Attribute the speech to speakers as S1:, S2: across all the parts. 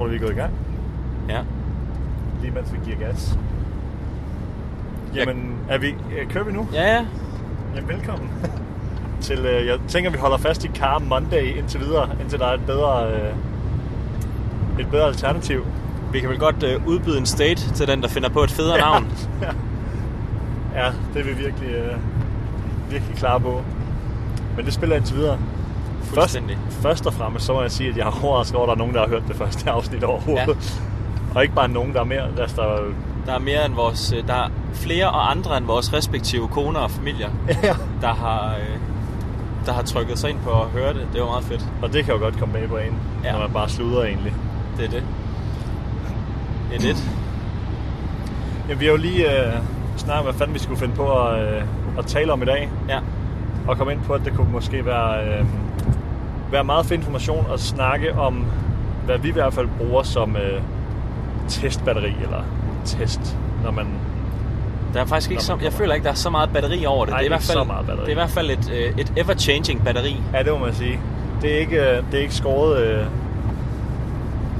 S1: tror du, vi er gået i gang?
S2: Ja.
S1: Lige mens vi giver gas. Jamen, er vi, øh, kører vi nu?
S2: Ja, ja.
S1: Jamen, velkommen. til, øh, jeg tænker, vi holder fast i Car Monday indtil videre, indtil der er et bedre, øh, et bedre alternativ.
S2: Vi kan vel godt øh, udbyde en state til den, der finder på et federe navn.
S1: ja. ja, det er vi virkelig, øh, virkelig klar på. Men det spiller indtil videre. Først, først og fremmest, så må jeg sige, at jeg har overrasket over, at der er nogen, der har hørt det første afsnit overhovedet. Ja. Og ikke bare nogen, der er mere. Der står,
S2: Der er mere end vores... øh, Der er flere og andre end vores respektive koner og familier,
S1: ja.
S2: der har, øh, der har trykket sig ind på at høre det. Det var meget fedt.
S1: Og det kan jo godt komme bag på en,
S2: Ja.
S1: ja. når man bare sluder egentlig.
S2: Det er det. Det er det.
S1: Jamen, vi har jo lige øh, snakket, hvad fanden vi skulle finde på at, øh, at tale om i dag.
S2: Ja.
S1: Og komme ind på, at det kunne måske være, øh, være meget fed information at snakke om, hvad vi i hvert fald bruger som øh, testbatteri, eller test, når man...
S2: Der er faktisk ikke så, jeg føler ikke, der er så meget batteri over det.
S1: Nej,
S2: det er i hvert fald,
S1: så meget batteri.
S2: Det er i hvert fald et, øh, et ever-changing batteri.
S1: Ja, det må man sige. Det er ikke, øh, det er ikke skåret, øh,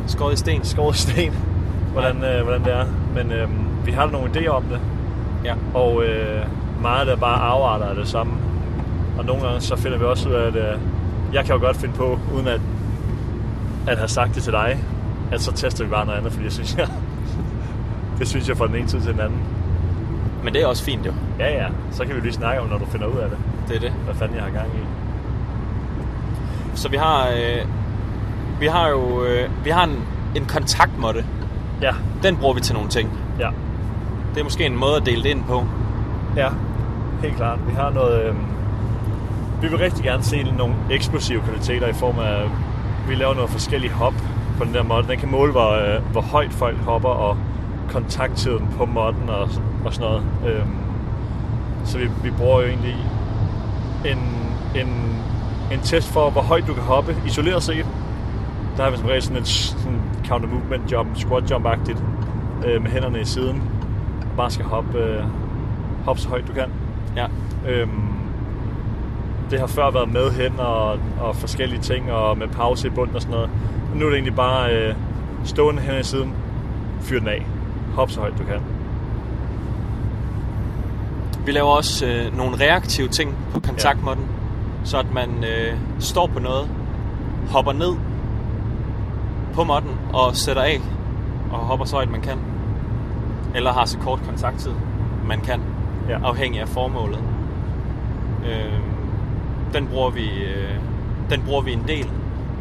S2: Skåret i sten.
S1: skåret i sten, hvordan, øh, hvordan det er. Men øh, vi har nogle idéer om det.
S2: Ja.
S1: Og øh, meget der bare afarter af det samme. Og nogle gange så finder vi også ud af, at øh, jeg kan jo godt finde på, uden at, at have sagt det til dig, at så tester vi bare noget andet, fordi jeg synes, jeg, det synes jeg fra den ene tid til den anden.
S2: Men det er også fint jo.
S1: Ja, ja, så kan vi lige snakke om, når du finder ud af det,
S2: Det er det.
S1: hvad fanden jeg har gang i.
S2: Så vi har, øh, vi har jo øh, vi har en, en kontaktmåtte.
S1: Ja,
S2: Den bruger vi til nogle ting.
S1: ja,
S2: Det er måske en måde at dele det ind på.
S1: ja, helt klart. Vi har noget... Øh, vi vil rigtig gerne se nogle eksplosive kvaliteter i form af, vi laver noget forskellige hop på den der måde. Den kan måle, hvor, øh, hvor højt folk hopper, og kontakttiden på modden og, og sådan noget. Øhm, så vi, vi bruger jo egentlig en, en, en test for, hvor højt du kan hoppe isoleret set. Der har vi som regel sådan et sådan counter movement jump, squat jump-agtigt, øh, med hænderne i siden. Og bare skal hoppe, øh, hoppe så højt du kan.
S2: Ja.
S1: Øhm, det har før været med hen og, og forskellige ting, og med pause i bunden og sådan noget. Men nu er det egentlig bare øh, stående hen i siden, fyr den af. Hop så højt du kan.
S2: Vi laver også øh, nogle reaktive ting på kontaktmåtten, ja. så at man øh, står på noget, hopper ned på måtten og sætter af og hopper så højt man kan. Eller har så kort kontakttid man kan,
S1: Ja.
S2: afhængig af formålet. Øh, den bruger vi øh, den bruger vi en del.
S1: Ja.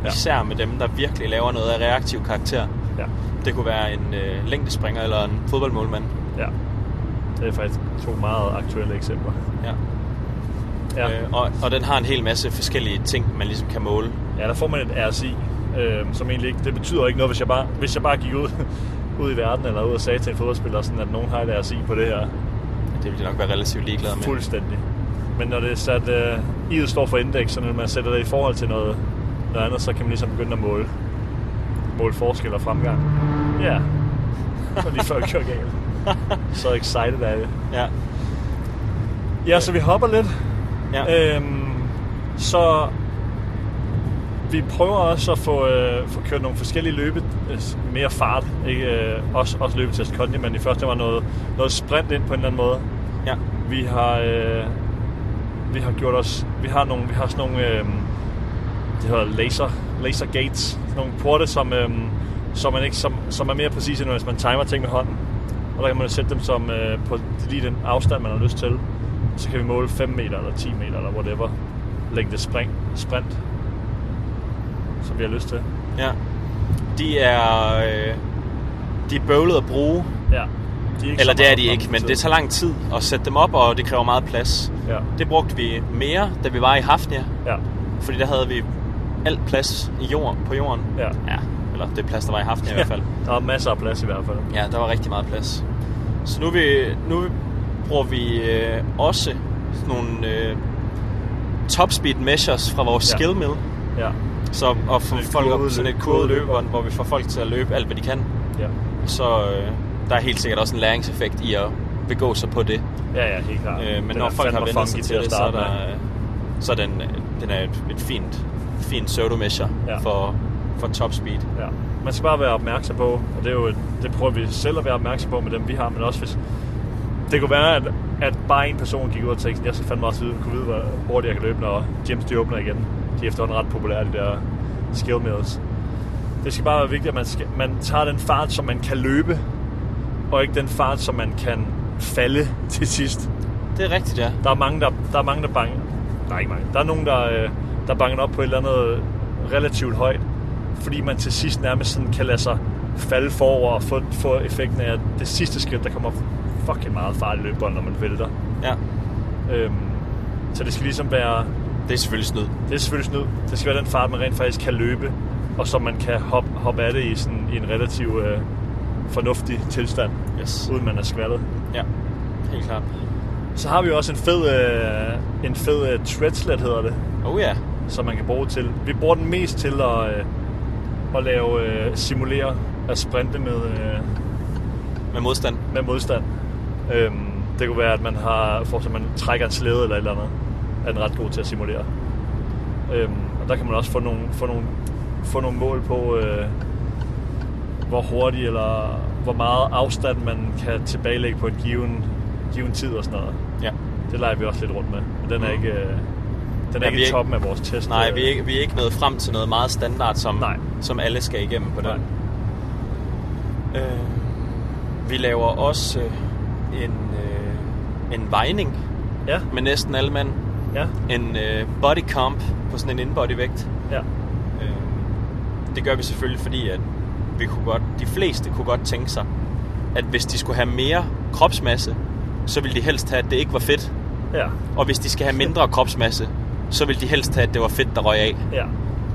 S2: Ja. Især med dem, der virkelig laver noget af reaktiv karakter.
S1: Ja.
S2: Det kunne være en øh, længdespringer eller en fodboldmålmand.
S1: ja. Det er faktisk to meget aktuelle eksempler.
S2: Ja.
S1: Ja,
S2: Øh, og, og den har en hel masse forskellige ting, man ligesom kan måle.
S1: ja der får man et RSI, øh, som egentlig ikke, det betyder ikke noget, hvis jeg bare, hvis jeg bare gik ud, ud i verden, eller ud og sagde til en fodboldspiller, sådan, at nogen har et RSI på det her.
S2: Det vil jeg nok være relativt ligeglad med.
S1: Fuldstændig. Men når det er sat, øh, I'et står for indeks, så når man sætter det i forhold til noget, noget andet, så kan man ligesom begynde at måle, måle forskel og fremgang. Ja. Og lige før jeg kører galt. Så excited er det.
S2: Ja.
S1: Ja, så vi hopper lidt.
S2: ja.
S1: Øhm, så vi prøver også at få, øh, få kørt nogle forskellige løbe, øh, mere fart, ikke? Øh, også, også løbetest kondi, men i første var noget, noget sprint ind på en eller anden måde.
S2: ja.
S1: Vi har, øh, vi har gjort os, vi har nogle, vi har sådan nogle, øh, det hedder laser, laser gates, sådan nogle porte, som, øh, som, man ikke, som, som er mere præcise, end hvis man timer ting med hånden. Og der kan man sætte dem som, øh, på lige den afstand, man har lyst til. Så kan vi måle 5 meter eller 10 meter eller whatever. Længde spring, sprint, som vi har lyst til.
S2: ja. De er, øh, de er bøvlet at bruge.
S1: Ja. De ikke
S2: Eller det er de ikke, men det tager lang tid at sætte dem op, og det kræver meget plads.
S1: Ja,
S2: Det brugte vi mere, da vi var i Hafnia,
S1: ja,
S2: fordi der havde vi alt plads i jord, på jorden.
S1: ja.
S2: Ja, eller det plads, der var i Hafnia i hvert fald.
S1: Der er masser af plads i hvert fald.
S2: Ja, der var rigtig meget plads. Så nu, vi, nu bruger vi øh, også sådan nogle øh, top speed measures fra vores
S1: Ja.
S2: skill mill.
S1: Ja,
S2: Så at få folk op sådan
S1: løb-
S2: et kurvet løbebånd, hvor vi får folk til at løbe alt, hvad de kan.
S1: ja.
S2: Så øh, der er helt sikkert også en læringseffekt i at begå sig på det.
S1: Ja, ja, helt klart.
S2: Øh, men
S1: Den
S2: når folk har vendt sig til det, så er, der, så er den, den er et, et fint, fint pseudo-measure
S1: Ja.
S2: for, for top speed.
S1: Ja. man skal bare være opmærksom på, og det, er jo, det prøver vi selv at være opmærksom på med dem, vi har, men også hvis... Det kunne være, at, at bare en person gik ud og tænkte, jeg skal fandme også vide, kunne vide, hvor hurtigt jeg kan løbe, når gyms de åbner igen. De er efterhånden ret populære, de der skill mills. Det skal bare være vigtigt, at man, skal, man tager den fart, som man kan løbe, og ikke den fart, som man kan falde til sidst.
S2: Det er rigtigt, ja.
S1: Der er mange, der, der, er mange, der bange. Der er ikke mange. Der er nogen, der, øh, der banger op på et eller andet relativt højt, fordi man til sidst nærmest sådan kan lade sig falde forover og få, få effekten af at det sidste skridt, der kommer fucking meget fart i løbebånd, når man vælter.
S2: Ja,
S1: Øhm, så det skal ligesom være,
S2: det er selvfølgelig snyd.
S1: det er selvfølgelig snyd. Det skal være den fart, man rent faktisk kan løbe, og som man kan hoppe hop af det i, sådan, i en relativt øh, fornuftig tilstand,
S2: Yes.
S1: uden man er skvattet.
S2: Ja, helt klart.
S1: Så har vi også en fed, øh, en fed øh, treadslet, hedder det,
S2: Oh ja,
S1: som man kan bruge til. Vi bruger den mest til at, øh, at lave øh, simulere at sprinte med, øh,
S2: med modstand.
S1: med modstand. Øhm, det kunne være, at man har, for eksempel, man trækker en slæde eller et eller andet, er den ret god til at simulere. Øhm, og der kan man også få nogle, få nogle, få nogle mål på, øh, hvor hurtigt eller hvor meget afstand man kan tilbagelægge på en given, given tid og sådan noget.
S2: Ja.
S1: Det leger vi også lidt rundt med. Men den er
S2: Mhm.
S1: ikke, øh, den er
S2: Ja,
S1: ikke i toppen af vores test.
S2: Nej,
S1: øh,
S2: vi er, ikke, vi er ikke nået frem til noget meget standard, som,
S1: Nej.
S2: som alle skal igennem på den.
S1: Nej.
S2: Øh, vi laver også øh, en, øh, en vejning
S1: Ja,
S2: med næsten alle mand.
S1: ja,
S2: En øh, body comp på sådan en inbodyvægt.
S1: ja.
S2: Øh, det gør vi selvfølgelig, fordi at vi kunne godt, de fleste kunne godt tænke sig, at hvis de skulle have mere kropsmasse, så ville de helst have, at det ikke var fedt.
S1: Ja,
S2: Og hvis de skal have mindre kropsmasse, så ville de helst have, at det var fedt, der røg af.
S1: ja,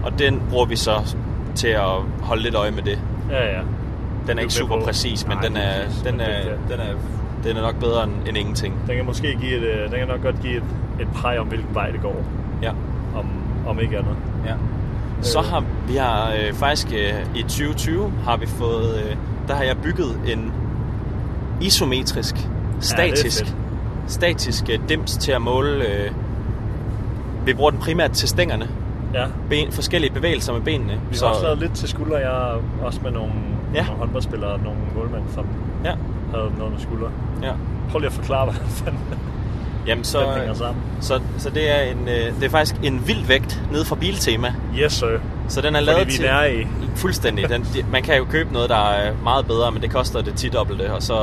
S2: Og den bruger vi så til at holde lidt øje med det.
S1: ja, ja.
S2: Den er ikke
S1: er
S2: super
S1: på-
S2: præcis, men
S1: Nej,
S2: den er,
S1: præcis.
S2: den er, den er, den er nok bedre end, end ingenting.
S1: Den kan måske give et, øh, den kan nok godt give et, et præg om, hvilken vej det går.
S2: Ja.
S1: Om, om ikke andet.
S2: ja. Så har vi har øh, faktisk øh, i 2020 har vi fået, øh, der har jeg bygget en isometrisk, statisk,
S1: fedt.
S2: statisk øh, dims til at måle. Øh, vi bruger den primært til stængerne,
S1: Ja.
S2: ben, forskellige bevægelser med benene.
S1: Vi har også lavet lidt til skulder. Jeg også med nogle,
S2: Ja.
S1: ja. nogle håndboldspillere og nogle målmænd, som
S2: ja,
S1: havde noget med skulder.
S2: ja.
S1: Prøv lige at forklare, hvad fanden
S2: Jamen så,
S1: den hænger sammen.
S2: så, så det er en, øh, det er faktisk en vild vægt nede fra Biltema.
S1: Yes, sir.
S2: Så den er
S1: Fordi
S2: lavet
S1: vi
S2: til...
S1: er i.
S2: Fuldstændig. Den, de, man kan jo købe noget, der er meget bedre, men det koster det 10 dobbelte, og så...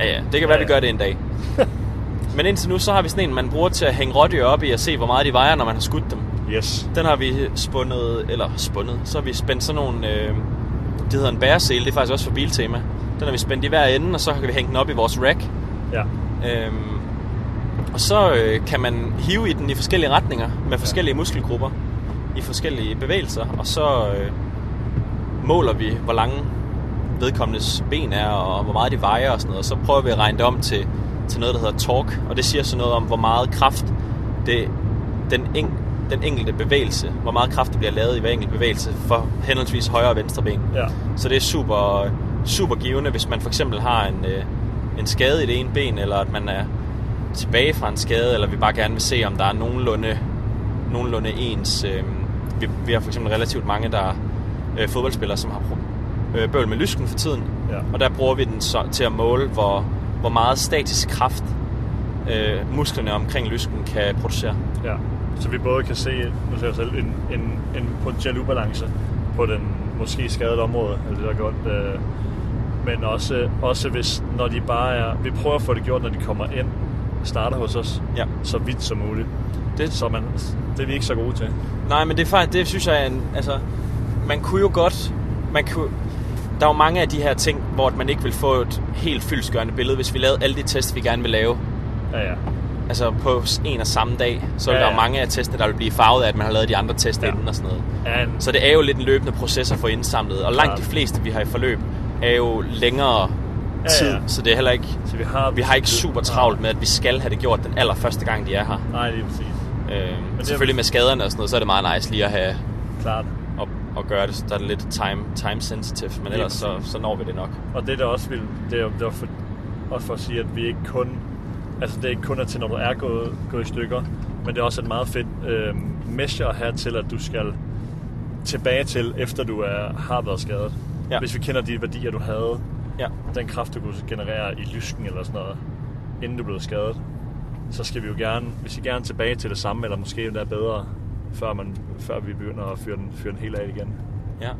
S2: Ja, ja, det kan være,
S1: Ja,
S2: vi
S1: ja.
S2: gør det en dag. men indtil nu, så har vi sådan en, man bruger til at hænge rådyr op i og se, hvor meget de vejer, når man har skudt dem.
S1: Yes.
S2: Den har vi spundet, eller spundet, så har vi spændt sådan nogle... Øh, det hedder en bæresele, det er faktisk også for Biltema. Den har vi spændt i hver ende, og så kan vi hænge den op i vores rack.
S1: Ja.
S2: Øhm, og så øh, kan man hive i den i forskellige retninger med forskellige muskelgrupper i forskellige bevægelser, og så øh, måler vi, hvor lange vedkommendes ben er, og hvor meget de vejer og sådan noget, og så prøver vi at regne det om til, til noget, der hedder torque, og det siger så noget om, hvor meget kraft det, den, eng, den enkelte bevægelse, hvor meget kraft der bliver lavet i hver enkelt bevægelse for henholdsvis højre og venstre ben.
S1: Ja.
S2: Så det er super, super givende, hvis man for eksempel har en, øh, en skade i det ene ben, eller at man er tilbage fra en skade, eller vi bare gerne vil se, om der er nogenlunde, nogenlunde ens. Øh, vi, vi har for eksempel relativt mange, der er øh, fodboldspillere, som har øh, bøvl med lysken for tiden.
S1: Ja.
S2: Og der bruger vi den så, til at måle, hvor, hvor meget statisk kraft øh, musklerne omkring lysken kan producere.
S1: Ja. Så vi både kan se, nu ser jeg selv, en, en, en potentiel ubalance på den måske skadede område, eller det der er godt. Øh, men også, også hvis, når de bare er... Vi prøver at få det gjort, når de kommer ind, starter hos os,
S2: Ja.
S1: så vidt som muligt.
S2: Det,
S1: Så man, det er vi ikke så gode til.
S2: Nej, men det er faktisk, det synes jeg er en, altså, man kunne jo godt, man kunne, der er jo mange af de her ting, hvor man ikke vil få et helt fyldskørende billede, hvis vi lavede alle de tests, vi gerne vil lave,
S1: Ja, ja.
S2: altså på en og samme dag, så vil
S1: Ja,
S2: der
S1: ja.
S2: jo mange af testene, der vil blive farvet af, at man har lavet de andre test
S1: Ja.
S2: inden og sådan noget.
S1: ja en,
S2: Så det er jo lidt en løbende proces at få indsamlet, og langt
S1: Klart.
S2: de fleste, vi har i forløb, er jo længere
S1: Ja,
S2: tid,
S1: ja.
S2: så det er heller ikke,
S1: så vi har,
S2: vi har ikke super travlt med, at vi skal have det gjort den allerførste gang, de er her.
S1: Nej, lige præcis.
S2: Øh,
S1: det er-
S2: selvfølgelig med skaderne og sådan noget, så er det meget nice lige at have
S1: Klart.
S2: at, at gøre det, så der er det lidt time, time sensitive, men
S1: Lige
S2: ellers så,
S1: præcis.
S2: så når vi det nok.
S1: Og det der også vil, det er, det er for, også for at sige, at vi ikke kun, altså det er ikke kun er til, når du er gået, gået i stykker, men det er også et meget fedt øh, measure at have til, at du skal tilbage til, efter du er, har været skadet.
S2: Ja.
S1: Hvis vi kender de værdier, du havde,
S2: Ja.
S1: den kraft, du kunne generere i lysken eller sådan noget, inden du blev skadet, så skal vi jo gerne, hvis vi gerne tilbage til det samme, eller måske endda bedre, før, man, før vi begynder at fyre den, fyre den helt af igen.
S2: ja.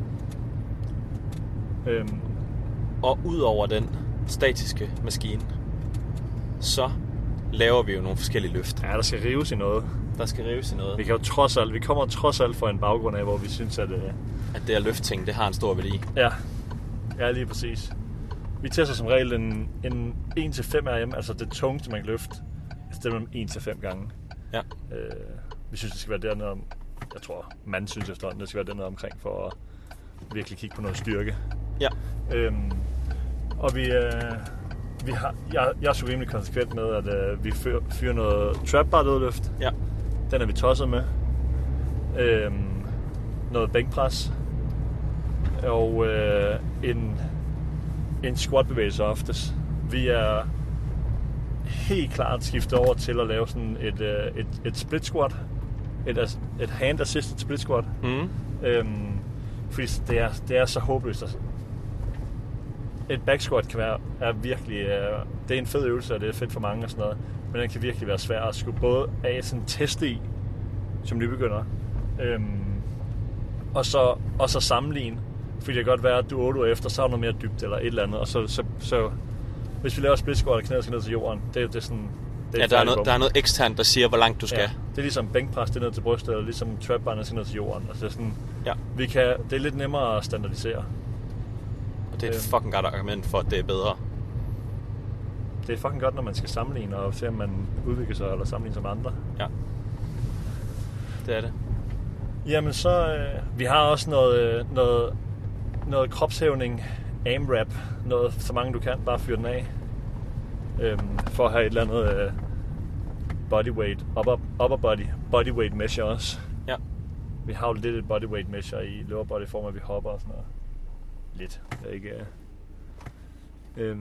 S1: Øhm,
S2: Og ud over den statiske maskine, så laver vi jo nogle forskellige løft.
S1: ja, der skal rives i noget.
S2: Der skal rives i noget.
S1: Vi kan jo trods alt, vi kommer trods alt fra en baggrund af, hvor vi synes, at øh,
S2: At det at løfte ting, det har en stor værdi.
S1: ja, ja, lige præcis. Vi tester som regel en, en 1-5 RM, altså det tungeste, man kan løfte. Altså det er mellem 1-5 gange.
S2: Ja.
S1: Øh, vi synes, det skal være dernede om, jeg tror, man synes efterhånden, det skal være dernede omkring for at virkelig kigge på noget styrke.
S2: Ja.
S1: Øhm, og vi, øh, vi har, jeg, jeg er så rimelig konsekvent med, at øh, vi fyrer, fyrer noget trap bar dødløft.
S2: Ja.
S1: Den er vi tosset med. Øhm, noget bænkpres. Og øh, en, en squat-bevægelse oftest. Vi er helt klart skiftet over til at lave sådan et, øh, et, et split squat. Et, et hand assisted split squat.
S2: Mm.
S1: Øhm, fordi det er, det er så håbløst. Et back squat kan være er virkelig... Øh, det er en fed øvelse, og det er fedt for mange og sådan noget. Men den kan virkelig være svær at skulle både af sådan teste i, som nybegynder, øhm, og, så, og så sammenligne. Fordi det kan godt være, at du 8 uger efter, så er der noget mere dybt eller et eller andet. Og så, så, så hvis vi laver split squat, og knæet skal ned til jorden, det, er- det er sådan... Det
S2: Ja, der er, noget,
S1: bum.
S2: der er noget eksternt, der siger, hvor langt du skal.
S1: Ja, det er ligesom bænkpres, det er ned til brystet, eller ligesom trap bar, ned til jorden. Altså det er sådan,
S2: Ja.
S1: vi kan, det er lidt nemmere at standardisere.
S2: Og det er et
S1: Øhm.
S2: fucking godt argument for, at det er bedre.
S1: Det er fucking godt, når man skal sammenligne og se, om man udvikler sig eller sammenligne sig med andre.
S2: Ja. Det er det.
S1: Jamen så, øh, vi har også noget, øh, noget, noget kropshævning, AMRAP, noget så mange du kan, bare fyre den af. Øhm, for at have et eller andet øh, bodyweight, upper, upper body, bodyweight measure også.
S2: Ja.
S1: Vi har jo lidt et bodyweight measure i lower body form, at vi hopper og sådan noget. Lidt. Det er ikke... Øh. Øhm,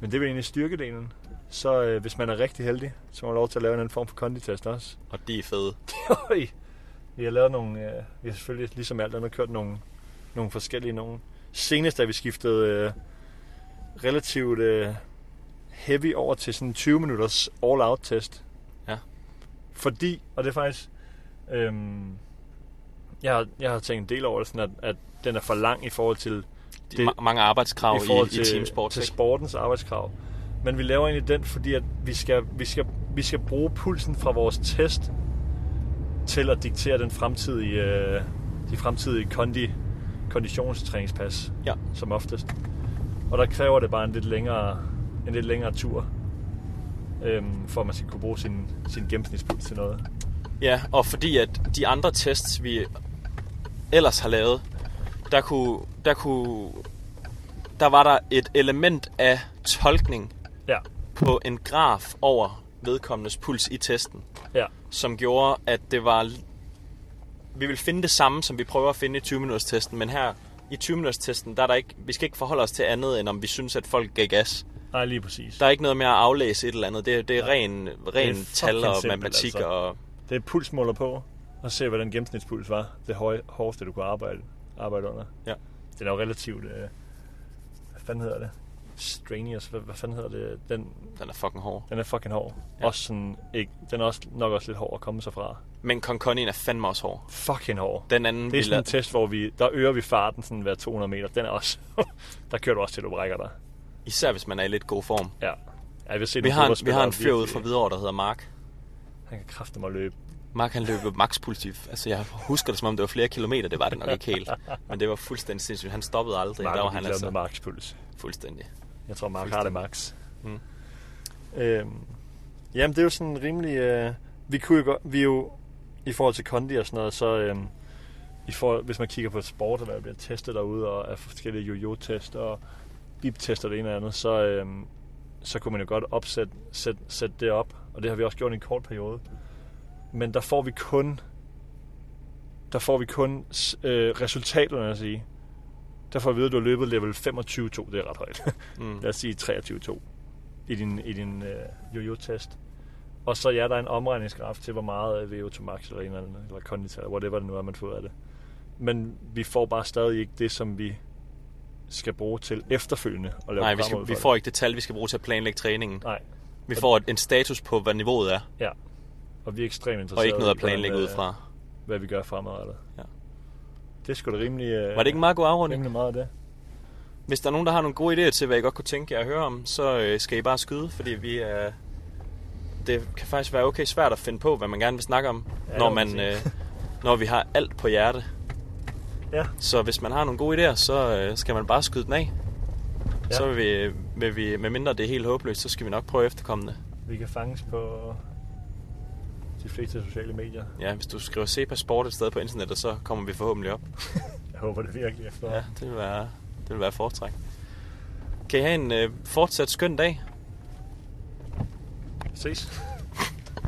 S1: men det er vel egentlig styrkedelen. Så øh, hvis man er rigtig heldig, så må man lov til at lave en anden form for konditest også.
S2: Og de er fede.
S1: Vi har lavet nogle, øh, vi har selvfølgelig ligesom alt andet kørt nogle, nogle forskellige nogle. Senest da vi skiftede øh, relativt øh, heavy over til sådan en 20 minutters all-out test.
S2: Ja.
S1: Fordi, og det er faktisk, øhm, jeg, har, jeg har tænkt en del over det, sådan at, at den er for lang i forhold til
S2: De,
S1: Det-
S2: ma- mange arbejdskrav
S1: i forhold til,
S2: i teamsport.
S1: til sportens arbejdskrav. Men vi laver egentlig den, fordi at vi skal, vi skal, vi skal bruge pulsen fra vores test til at diktere den fremtidige, øh, de fremtidige kondi, konditionstræningspas,
S2: Ja.
S1: som oftest. Og der kræver det bare en lidt længere, en lidt længere tur, øhm, for at man skal kunne bruge sin, sin gennemsnitspuls til noget.
S2: Ja, og fordi at de andre tests, vi ellers har lavet, der kunne, der kunne, der var der et element af tolkning
S1: Ja,
S2: på en graf over vedkommendes puls i testen,
S1: ja,
S2: som gjorde, at det var... Vi vil finde det samme, som vi prøver at finde i 20-minutters testen, men her i 20-minutters testen, der er der ikke, vi skal ikke forholde os til andet, end om vi synes, at folk gav gas.
S1: nej lige præs.
S2: Der er ikke noget med at aflæse et eller andet. Det, er- det er ren, ren
S1: fucking
S2: tal og
S1: simpelt,
S2: matematik
S1: altså.
S2: og...
S1: Det er pulsmåler på, og se, hvad den gennemsnitspuls var. Det høje, hårdeste, du kunne arbejde, arbejde under.
S2: Ja.
S1: Den er jo relativt... Øh, hvad fanden hedder det? Strenuous, hvad, hvad fanden hedder det? Den,
S2: Den er fucking hård.
S1: den er fucking hård.
S2: Ja.
S1: Ja. Også sådan, ikke, den er også, nok også lidt hård at komme sig fra.
S2: Men Conconien er fandme også hård.
S1: Fucking hård.
S2: Den anden
S1: Det er sådan
S2: vil-
S1: en test, hvor vi, der øger vi farten sådan hver 200 meter. Den er også... der kører du også til, du brækker dig.
S2: Især hvis man er i lidt god form.
S1: Ja. Jeg vil se
S2: Vi har, en, vi har en fyr ude fra Hvidovre, der hedder Mark.
S1: Han kan kræfte mig løbe.
S2: Mark han løb makspuls i... Altså jeg husker det som om det var flere kilometer. Det var det nok ikke helt. Men det var fuldstændig sindssygt. Han stoppede aldrig.
S1: Mark
S2: der var han altså
S1: Marks puls.
S2: fuldstændig.
S1: Jeg tror, Mark har det max.
S2: Mm.
S1: Øhm, jamen, det er jo sådan rimelig... Øh, vi kunne jo godt... Vi jo... I forhold til kondi og sådan noget, så... Øhm, i forhold, hvis man kigger på sport, og hvad der bliver testet derude, og er forskellige jojo-test og bip-test og det ene og andet, så, øhm, så kunne man jo godt opsætte sæt, sæt det op. Og det har vi også gjort i en kort periode. Men der får vi kun... Der får vi kun øh, resultaterne at sige. Der får vi at vide, at du har løbet level 25-2. Det er ret højt.
S2: Mm.
S1: lad os sige 23-2 i din, i din øh, jojo-test. Og så ja, der er en omregningsgraf til, hvor meget øh, VO2 max eller en eller anden, eller kondita, eller whatever det nu er, man får af det. men vi får bare stadig ikke det, som vi skal bruge til efterfølgende at lave
S2: Nej, vi, skal, vi får ikke det tal, vi skal bruge til at planlægge træningen.
S1: Nej,
S2: Vi får et- en status på, hvad niveauet er,
S1: ja. Og vi er ekstremt interesserede
S2: og ikke noget at planlægge ud fra.
S1: Hvad vi gør fremadrettet.
S2: Ja.
S1: Det sgu da rimelig, øh,
S2: Var det ikke en meget god afrunding?
S1: rimelig meget af det.
S2: Hvis der er nogen, der har nogle gode idéer til, hvad I godt kunne tænke jer at høre om, så øh, skal I bare skyde, fordi vi er... Det kan faktisk være okay svært at finde på, hvad man gerne vil snakke om,
S1: Ja,
S2: når, man, øh, når vi har alt på hjerte.
S1: Ja.
S2: Så hvis man har nogle gode idéer, så øh, skal man bare skyde dem af. Ja. Så vil vi, vil vi, med mindre det er helt håbløst, så skal vi nok prøve at efterkomme det.
S1: Vi kan fanges på de fleste sociale medier.
S2: Ja, hvis du skriver Sepa Sport et sted på internettet, så kommer vi forhåbentlig op.
S1: Jeg håber det virkelig efter.
S2: Ja, det vil være, det vil være foretræk. Kan I have en øh, fortsat skøn dag?
S1: Ses.